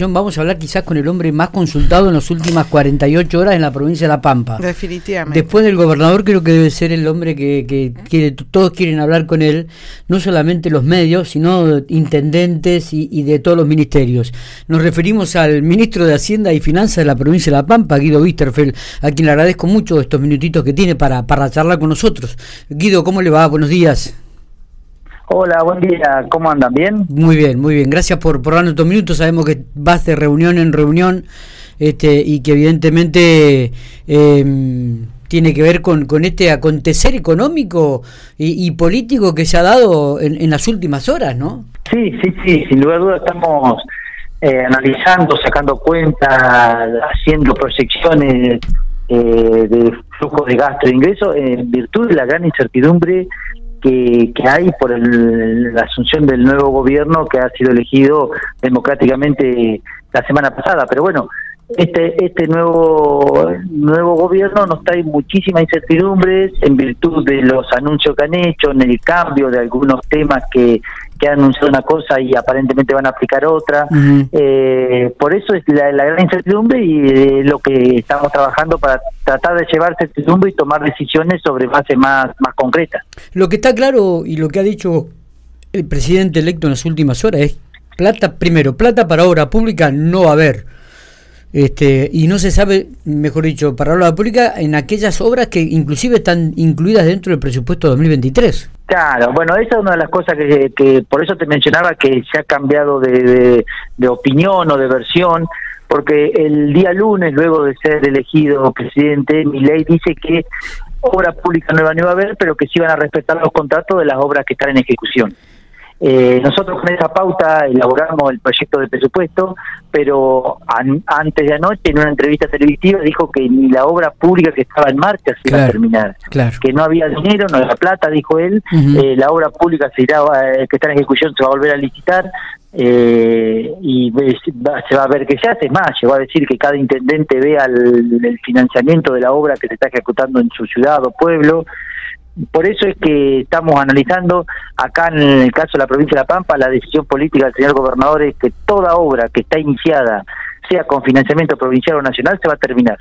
Vamos a hablar quizás con el hombre más consultado en las últimas 48 horas en la provincia de La Pampa. Definitivamente. Después del gobernador creo que debe ser el hombre que, que, todos quieren hablar con él, no solamente los medios, sino intendentes y, de todos los ministerios. Nos referimos al ministro de Hacienda y Finanzas de la provincia de La Pampa, Guido Wisterfeld, a quien le agradezco mucho estos minutitos que tiene para, para charlar con nosotros. Guido, ¿cómo le va? Buenos días. Hola, buen día, ¿cómo andan? ¿Bien? Muy bien, muy bien. Gracias por, por darnos estos minutos. Sabemos que vas de reunión en reunión este, y que evidentemente em, tiene que ver con, con este acontecer económico y, político que se ha dado en, las últimas horas, ¿no? Sí, sí, sí, sin lugar a dudas estamos eh, analizando, sacando cuentas, haciendo proyecciones eh, de flujo de gasto e ingreso en virtud de la gran incertidumbre que, hay por la asunción del nuevo gobierno que ha sido elegido democráticamente la semana pasada. Pero bueno, este este nuevo nuevo gobierno nos trae muchísimas incertidumbres en virtud de los anuncios que han hecho, en el cambio de algunos temas que, que han anunciado una cosa y aparentemente van a aplicar otra. eh, por eso es la, gran incertidumbre y eh, lo que estamos trabajando para tratar de llevar certidumbre y tomar decisiones sobre base más, más concretas. Lo que está claro y lo que ha dicho el presidente electo en las últimas horas es plata, primero, plata para obra pública no va a haber este, y no se sabe, mejor dicho, para la pública en aquellas obras que inclusive están incluidas dentro del presupuesto 2023. Claro, bueno, esa es una de las cosas que, que por eso te mencionaba que se ha cambiado de, de, opinión o de versión, porque el día lunes, luego de ser elegido presidente, mi ley dice que obra pública nueva no iba a haber, pero que sí iban a respetar los contratos de las obras que están en ejecución. Eh, nosotros con esa pauta elaboramos el proyecto de presupuesto, pero antes de anoche en una entrevista televisiva dijo que ni la obra pública que estaba en marcha se iba a terminar, que no había dinero, no había plata, dijo él, eh, la obra pública se irá, eh, que está en ejecución se va a volver a licitar eh, y se va a ver que se hace más, llegó a decir que cada intendente vea el financiamiento de la obra que se está ejecutando en su ciudad o pueblo, por eso es que estamos analizando acá en el caso de la provincia de La Pampa la decisión política del señor gobernador es que toda obra que está iniciada, sea con financiamiento provincial o nacional, se va a terminar.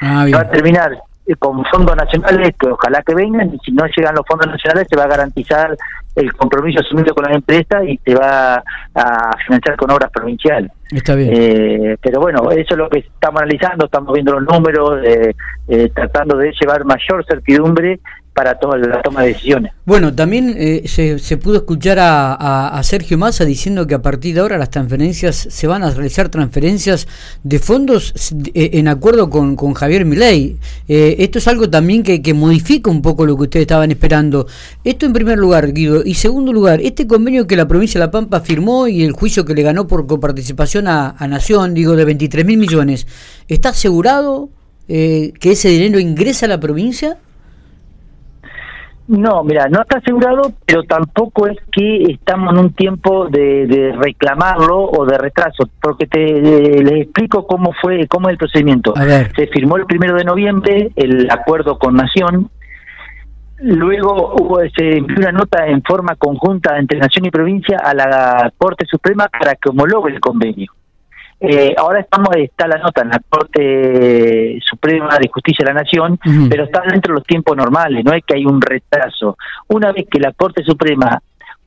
Ah, se va a terminar eh, con fondos nacionales que ojalá que vengan y si no llegan los fondos nacionales se va a garantizar el compromiso asumido con la empresa y se va a financiar con obras provinciales. Está bien. Eh, pero bueno, eso es lo que estamos analizando, estamos viendo los números, eh, eh tratando de llevar mayor certidumbre para tomar la toma de decisiones. Bueno, también eh, se, pudo escuchar a, Sergio Massa diciendo que a partir de ahora las transferencias se van a realizar transferencias de fondos eh, en acuerdo con, Javier Milei. Eh, esto es algo también que, que, modifica un poco lo que ustedes estaban esperando. Esto en primer lugar, Guido. Y segundo lugar, este convenio que la provincia de La Pampa firmó y el juicio que le ganó por coparticipación a, Nación, digo, de 23 mil millones, ¿está asegurado que ese dinero ingresa a la provincia? No, mira, no está asegurado, pero tampoco es que estamos en un tiempo de, reclamarlo o de retraso, porque te les explico cómo fue, cómo es el procedimiento. Se firmó el primero de noviembre el acuerdo con Nación, luego hubo se una nota en forma conjunta entre Nación y provincia a la Corte Suprema para que homologue el convenio. Eh, ahora estamos está la nota en la Corte Suprema de Justicia de la Nación, pero está dentro de los tiempos normales, no es que hay un retraso. Una vez que la Corte Suprema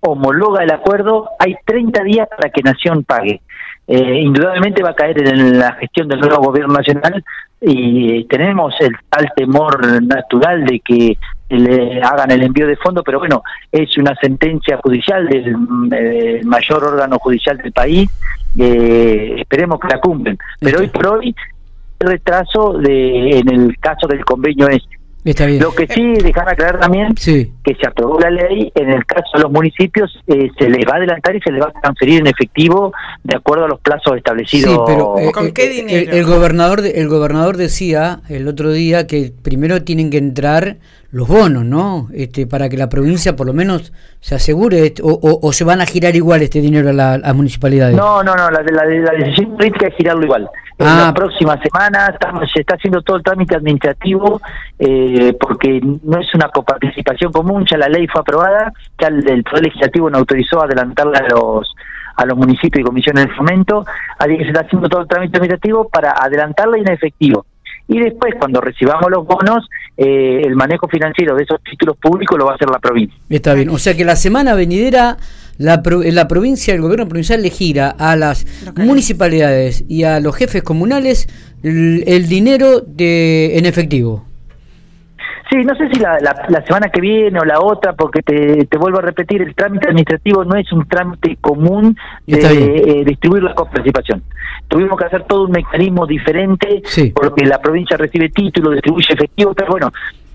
homologa el acuerdo, hay 30 días para que Nación pague. Eh, indudablemente va a caer en la gestión del nuevo gobierno nacional y tenemos el tal temor natural de que le hagan el envío de fondos, pero bueno, es una sentencia judicial del eh, mayor órgano judicial del país eh, esperemos que la cumplen. Pero hoy por hoy, el retraso de, en el caso del convenio es Lo que sí, dejar aclarar también que se aprobó la ley, en el caso de los municipios eh, se les va a adelantar y se les va a transferir en efectivo de acuerdo a los plazos establecidos. pero eh, ¿con qué dinero? El, gobernador, el gobernador decía el otro día que primero tienen que entrar los bonos, ¿no? Este, para que la provincia por lo menos se asegure, o, o, se van a girar igual este dinero a las municipalidades. No, no, no, la, la, decisión política es girarlo igual. En la ah. próxima semana estamos, se está haciendo todo el trámite administrativo eh, porque no es una coparticipación común, ya la ley fue aprobada, ya el, Poder Legislativo no autorizó adelantarla a los a los municipios y comisiones de fomento, así que se está haciendo todo el trámite administrativo para adelantarla y en efectivo. Y después, cuando recibamos los bonos, eh, el manejo financiero de esos títulos públicos lo va a hacer la provincia. Está bien, o sea que la semana venidera la, la provincia, el gobierno provincial le gira a las municipalidades y a los jefes comunales el, dinero de en efectivo. Sí, no sé si la, la, semana que viene o la otra, porque te, te, vuelvo a repetir, el trámite administrativo no es un trámite común de eh, distribuir la coparticipación. Tuvimos que hacer todo un mecanismo diferente, porque la provincia recibe título, distribuye efectivo, pero bueno,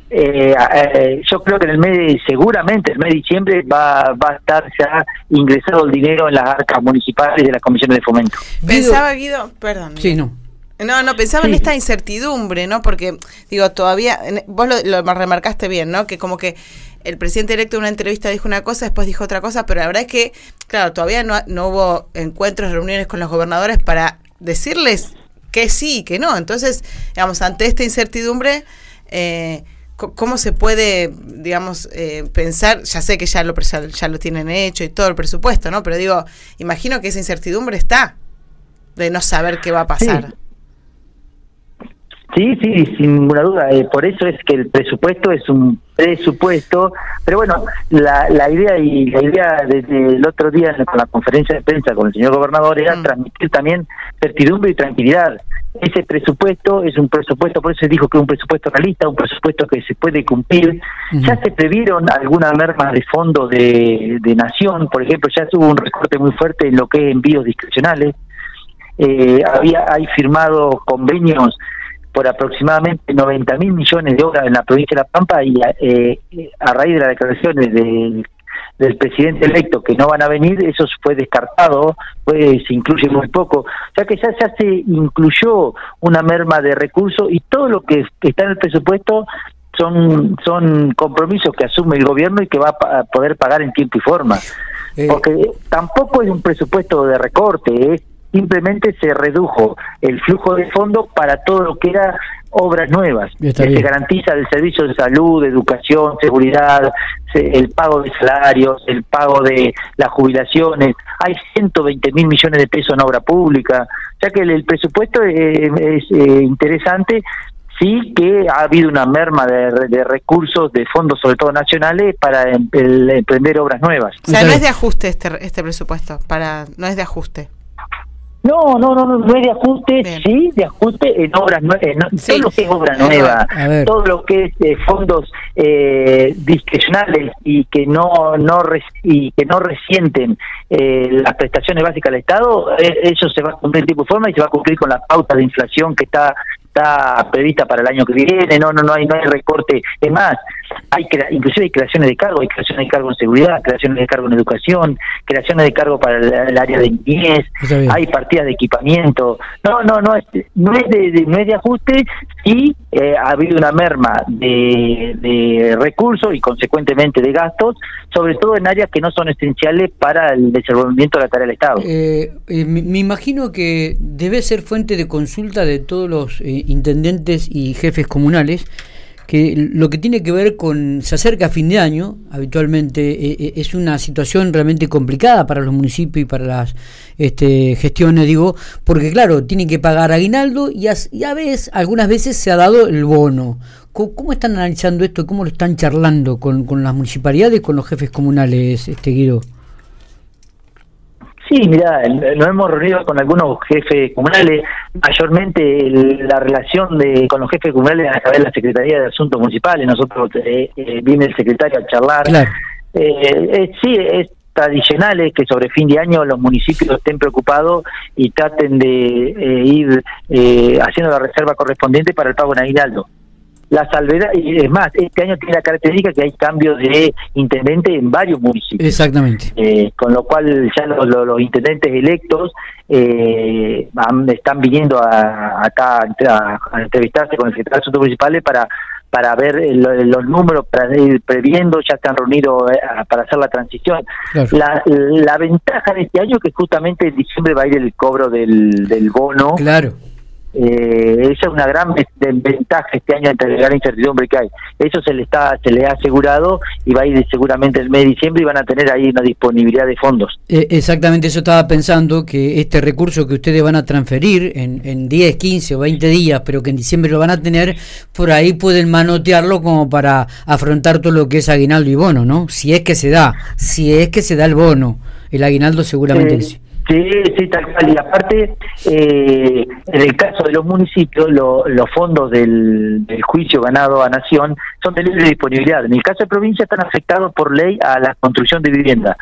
eh, eh, yo creo que en el mes, seguramente el mes de diciembre va, va a estar ya ingresado el dinero en las arcas municipales de las comisiones de fomento. Pensaba, Guido, perdón. Sí, no. No, no, pensaba en esta incertidumbre, ¿no? Porque, digo, todavía, vos lo, remarcaste bien, ¿no? Que como que el presidente electo en una entrevista dijo una cosa, después dijo otra cosa, pero la verdad es que, claro, todavía no, no hubo encuentros, reuniones con los gobernadores para decirles que sí y que no. Entonces, digamos, ante esta incertidumbre, eh, ¿cómo se puede, digamos, eh, pensar? Ya sé que ya lo, ya lo tienen hecho y todo el presupuesto, ¿no? Pero digo, imagino que esa incertidumbre está de no saber qué va a pasar. Sí, sí, sin ninguna duda. Eh, por eso es que el presupuesto es un presupuesto. Pero bueno, la, la idea y la idea desde el otro día con la conferencia de prensa con el señor gobernador era mm. transmitir también certidumbre y tranquilidad. Ese presupuesto es un presupuesto, por eso se dijo que es un presupuesto realista, un presupuesto que se puede cumplir. Ya se previeron algunas mermas de fondo de, de nación, por ejemplo, ya hubo un recorte muy fuerte en lo que es envíos discrecionales. Eh, había hay firmado convenios por aproximadamente 90 mil millones de obras en la provincia de La Pampa y eh, a raíz de las declaraciones del, del presidente electo que no van a venir, eso fue descartado, pues se incluye muy poco, ya que ya, ya se incluyó una merma de recursos y todo lo que, está en el presupuesto son, son compromisos que asume el gobierno y que va a poder pagar en tiempo y forma. Eh, Porque tampoco es un presupuesto de recorte, es simplemente se redujo el flujo de fondos para todo lo que era obras nuevas, que se garantiza el servicio de salud, educación, seguridad, el pago de salarios, el pago de las jubilaciones. Hay 120 mil millones de pesos en obra pública, ya que el, presupuesto es, eh, interesante, sí que ha habido una merma de, recursos, de fondos, sobre todo nacionales, para em, emprender obras nuevas. O sea, no es de ajuste este, este presupuesto, para no es de ajuste. No, no, no, no, es de ajuste, sí, de ajuste en obras nuevas, todo lo que es obra nueva, todo lo que es eh, fondos eh, discrecionales y que no no y que no resienten eh, las prestaciones básicas del Estado, eso se va a cumplir en tiempo y forma y se va a cumplir con la pauta de inflación que está está prevista para el año que viene, no, no, no hay, no hay recorte. Es más, hay inclusive hay creaciones de cargo, hay creaciones de cargo en seguridad, creaciones de cargo en educación, creaciones de cargo para el, área de niñez, hay partidas de equipamiento. No, no, no, es, no es de, no es de ajuste, y eh, ha habido una merma de, de recursos y consecuentemente de gastos, sobre todo en áreas que no son esenciales para el desenvolvimiento de la tarea del Estado. Eh, eh, me, imagino que debe ser fuente de consulta de todos los intendentes y jefes comunales que lo que tiene que ver con, se acerca a fin de año, habitualmente eh, eh, es una situación realmente complicada para los municipios y para las este, gestiones, digo, porque claro, tienen que pagar aguinaldo y a, y a veces, algunas veces se ha dado el bono. ¿Cómo, están analizando esto? ¿Cómo lo están charlando con, con las municipalidades, con los jefes comunales, este Guido? Sí, mira, nos hemos reunido con algunos jefes comunales, mayormente la relación de con los jefes comunales a través de la Secretaría de Asuntos Municipales, nosotros eh, eh, viene el secretario a charlar. Eh, sí, es tradicional que sobre fin de año los municipios estén preocupados y traten de ir haciendo la reserva correspondiente para el pago en aguinaldo la salvedad, y es más, este año tiene la característica que hay cambios de intendente en varios municipios. Exactamente. Eh, con lo cual ya los, intendentes electos eh, están viniendo a, acá a, entrevistarse con el secretario de Asuntos Municipales para para ver los números, para ir previendo, ya están reunidos eh, para hacer la transición. La, ventaja de este año es que justamente en diciembre va a ir el cobro del, del bono. Claro Eh, esa es una gran ventaja este año entre la incertidumbre que hay. Eso se le está se le ha asegurado y va a ir seguramente el mes de diciembre y van a tener ahí una disponibilidad de fondos. Eh, exactamente, eso estaba pensando que este recurso que ustedes van a transferir en, en 10, 15 o 20 días, pero que en diciembre lo van a tener, por ahí pueden manotearlo como para afrontar todo lo que es aguinaldo y bono, ¿no? Si es que se da, si es que se da el bono, el aguinaldo seguramente eh. Sí, sí, tal cual. Y aparte, eh, en el caso de los municipios, los fondos del, juicio ganado a Nación son de libre disponibilidad. En el caso de provincia están afectados por ley a la construcción de vivienda.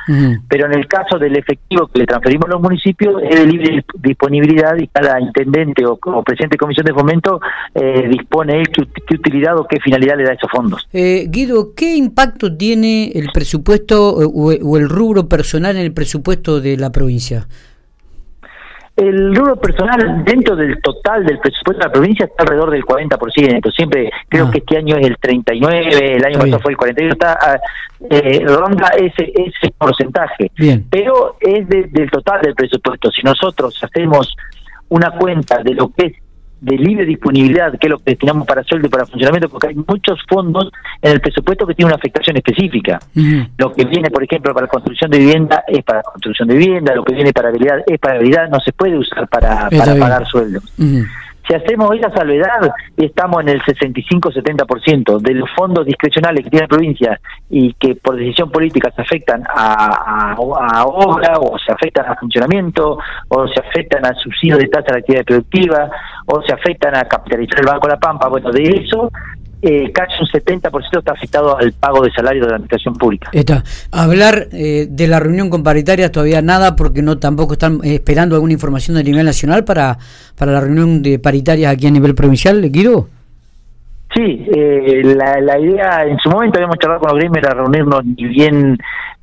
Pero en el caso del efectivo que le transferimos a los municipios es de libre disponibilidad y cada intendente o, presidente de comisión de fomento eh, dispone él qué, utilidad o qué finalidad le da esos fondos. Eh, Guido, ¿qué impacto tiene el presupuesto o el rubro personal en el presupuesto de la provincia? El rubro personal dentro del total del presupuesto de la provincia está alrededor del 40%. Siempre creo ah. que este año es el 39, el año pasado fue el 41, está ah, eh, ronda ese ese porcentaje. Pero es del total del presupuesto. Si nosotros hacemos una cuenta de lo que es de libre disponibilidad, que es lo que destinamos para sueldo y para funcionamiento, porque hay muchos fondos en el presupuesto que tienen una afectación específica. Lo que viene, por ejemplo, para construcción de vivienda es para construcción de vivienda, lo que viene para habilidad es para habilidad, no se puede usar para, para pagar sueldos. Si hacemos esa salvedad, estamos en el 65-70% de los fondos discrecionales que tiene la provincia y que por decisión política se afectan a, a, obra o se afectan a funcionamiento o se afectan al subsidio de tasa de actividad productiva o se afectan a capitalizar el Banco de la Pampa. Bueno, de eso eh, casi un 70% está afectado al pago de salario de la administración pública. Está. Hablar eh, de la reunión con paritarias todavía nada porque no tampoco están eh, esperando alguna información a nivel nacional para, para la reunión de paritarias aquí a nivel provincial, Guido. Sí, eh, la, la idea en su momento habíamos charlado con los gremios era reunirnos y bien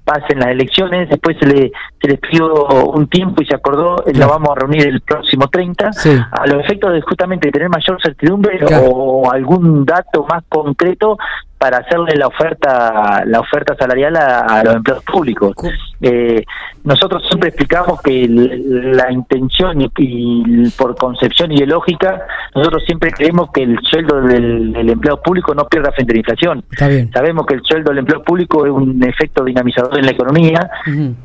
pasen las elecciones, después se le, se les pidió un tiempo y se acordó, la vamos a reunir el próximo 30, a los efectos de justamente tener mayor certidumbre o algún dato más concreto para hacerle la oferta la oferta salarial a, los empleados públicos. Eh, nosotros siempre explicamos que la intención y, por concepción ideológica, nosotros siempre creemos que el sueldo del, empleado público no pierda frente a la inflación. Sabemos que el sueldo del empleado público es un efecto dinamizador en la economía,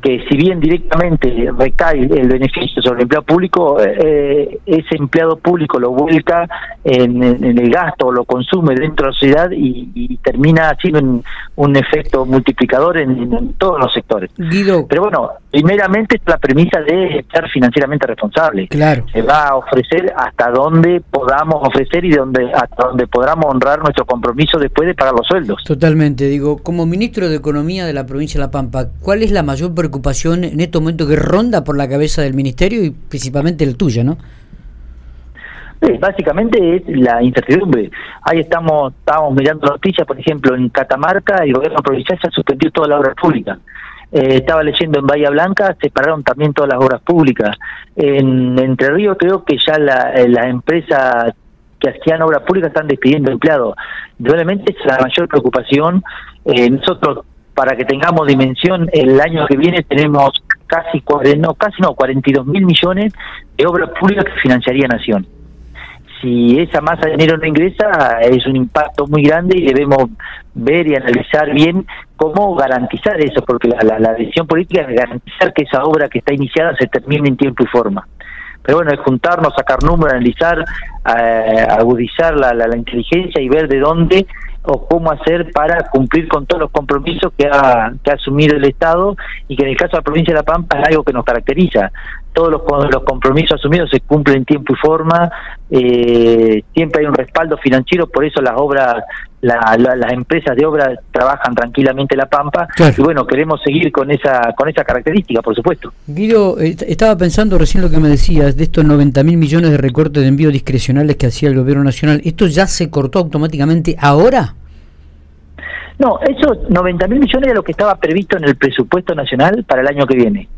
que si bien directamente recae el beneficio sobre el empleado público, eh, ese empleado público lo vuelca en, el gasto lo consume dentro de la sociedad y termina siendo un, efecto multiplicador en, todos los sectores. Pero bueno, primeramente es la premisa de estar financieramente responsable. Claro. Se va a ofrecer hasta donde podamos ofrecer y donde hasta donde podamos honrar nuestro compromiso después de pagar los sueldos. Totalmente. Digo, como ministro de Economía de la provincia de La Pampa, ¿cuál es la mayor preocupación en este momento que ronda por la cabeza del ministerio y principalmente el tuyo, no? básicamente es la incertidumbre. Ahí estamos, estamos mirando noticias, por ejemplo, en Catamarca el gobierno provincial se suspendió toda la obra pública. Eh, estaba leyendo en Bahía Blanca, se pararon también todas las obras públicas. En Entre Ríos creo que ya eh, las empresas que hacían obras públicas están despidiendo empleados. Realmente es la mayor preocupación. Eh, nosotros, para que tengamos dimensión, el año que viene tenemos casi, no, casi no, 42 mil millones de obras públicas que financiaría Nación si esa masa de dinero no ingresa, es un impacto muy grande y debemos ver y analizar bien cómo garantizar eso, porque la, la, decisión política es garantizar que esa obra que está iniciada se termine en tiempo y forma. Pero bueno, es juntarnos, sacar números, analizar, eh, agudizar la, la, inteligencia y ver de dónde o cómo hacer para cumplir con todos los compromisos que ha, que ha asumido el Estado y que en el caso de la provincia de La Pampa es algo que nos caracteriza. Todos los, los compromisos asumidos se cumplen en tiempo y forma, eh, siempre hay un respaldo financiero, por eso las obras, las empresas de obra trabajan tranquilamente La Pampa y bueno, queremos seguir con esa con esa característica, por supuesto. Guido, eh, estaba pensando recién lo que me decías de estos 90 mil millones de recortes de envío discrecionales que hacía el gobierno nacional, ¿esto ya se cortó automáticamente ahora? No, esos 90 mil millones es lo que estaba previsto en el presupuesto nacional para el año que viene.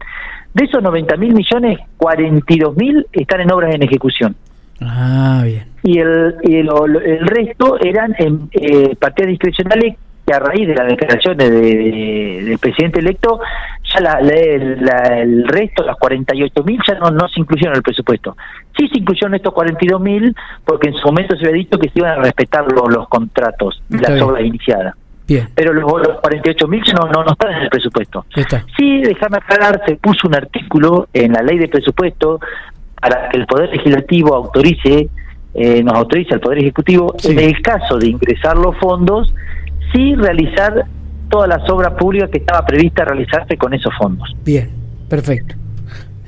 De esos 90 mil millones, 42 mil están en obras en ejecución. Ah, bien. Y el, el, resto eran en eh, partidas discrecionales que a raíz de las declaraciones del presidente electo, ya la, el resto, las 48 mil, ya no, no se incluyeron en el presupuesto. Sí se incluyeron estos 42 mil, porque en su momento se había dicho que se iban a respetar los, contratos, las obras iniciadas. Bien. Pero los, los 48 mil no, no, no están en el presupuesto. Sí, déjame aclarar, se puso un artículo en la ley de presupuesto para que el Poder Legislativo autorice, eh, nos autorice al Poder Ejecutivo, en el caso de ingresar los fondos, sí realizar todas las obras públicas que estaba prevista realizarse con esos fondos. Bien, perfecto.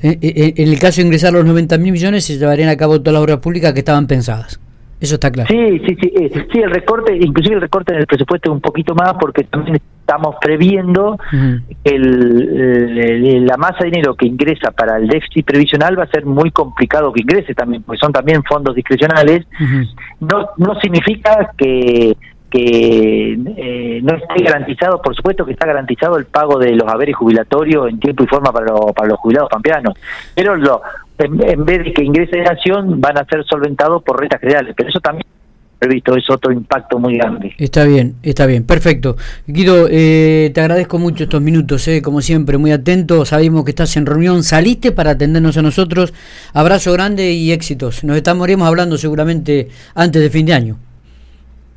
Eh, eh, en el caso de ingresar los 90 mil millones se llevarían a cabo todas las obras públicas que estaban pensadas. Eso está claro. Sí, sí, sí. Eh, sí, el recorte, inclusive el recorte en el presupuesto es un poquito más porque también estamos previendo que el, la masa de dinero que ingresa para el déficit previsional va a ser muy complicado que ingrese también, porque son también fondos discrecionales. No, no significa que que eh, no esté garantizado, por supuesto que está garantizado el pago de los haberes jubilatorios en tiempo y forma para, para los jubilados pampeanos, pero lo, en, vez de que ingrese de nación van a ser solventados por rentas generales, pero eso también previsto, es otro impacto muy grande. Está bien, está bien, perfecto. Guido, eh, te agradezco mucho estos minutos, eh, como siempre, muy atento, sabemos que estás en reunión, saliste para atendernos a nosotros, abrazo grande y éxitos. Nos estaremos hablando seguramente antes de fin de año.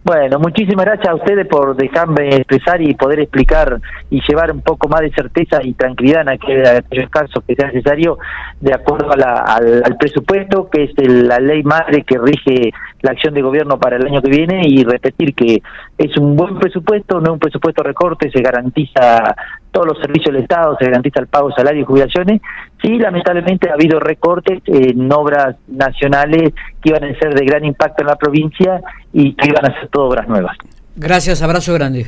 Bueno, muchísimas gracias a ustedes por dejarme expresar y poder explicar y llevar un poco más de certeza y tranquilidad en aquellos casos que sea necesario, de acuerdo al, presupuesto, que es la ley madre que rige la acción de gobierno para el año que viene, y repetir que es un buen presupuesto, no un presupuesto recorte, se garantiza todos los servicios del Estado, se garantiza el pago de salarios y jubilaciones. Sí, lamentablemente ha habido recortes en obras nacionales que iban a ser de gran impacto en la provincia y que iban a ser todas obras nuevas. Gracias, abrazo grande.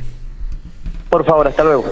Por favor, hasta luego.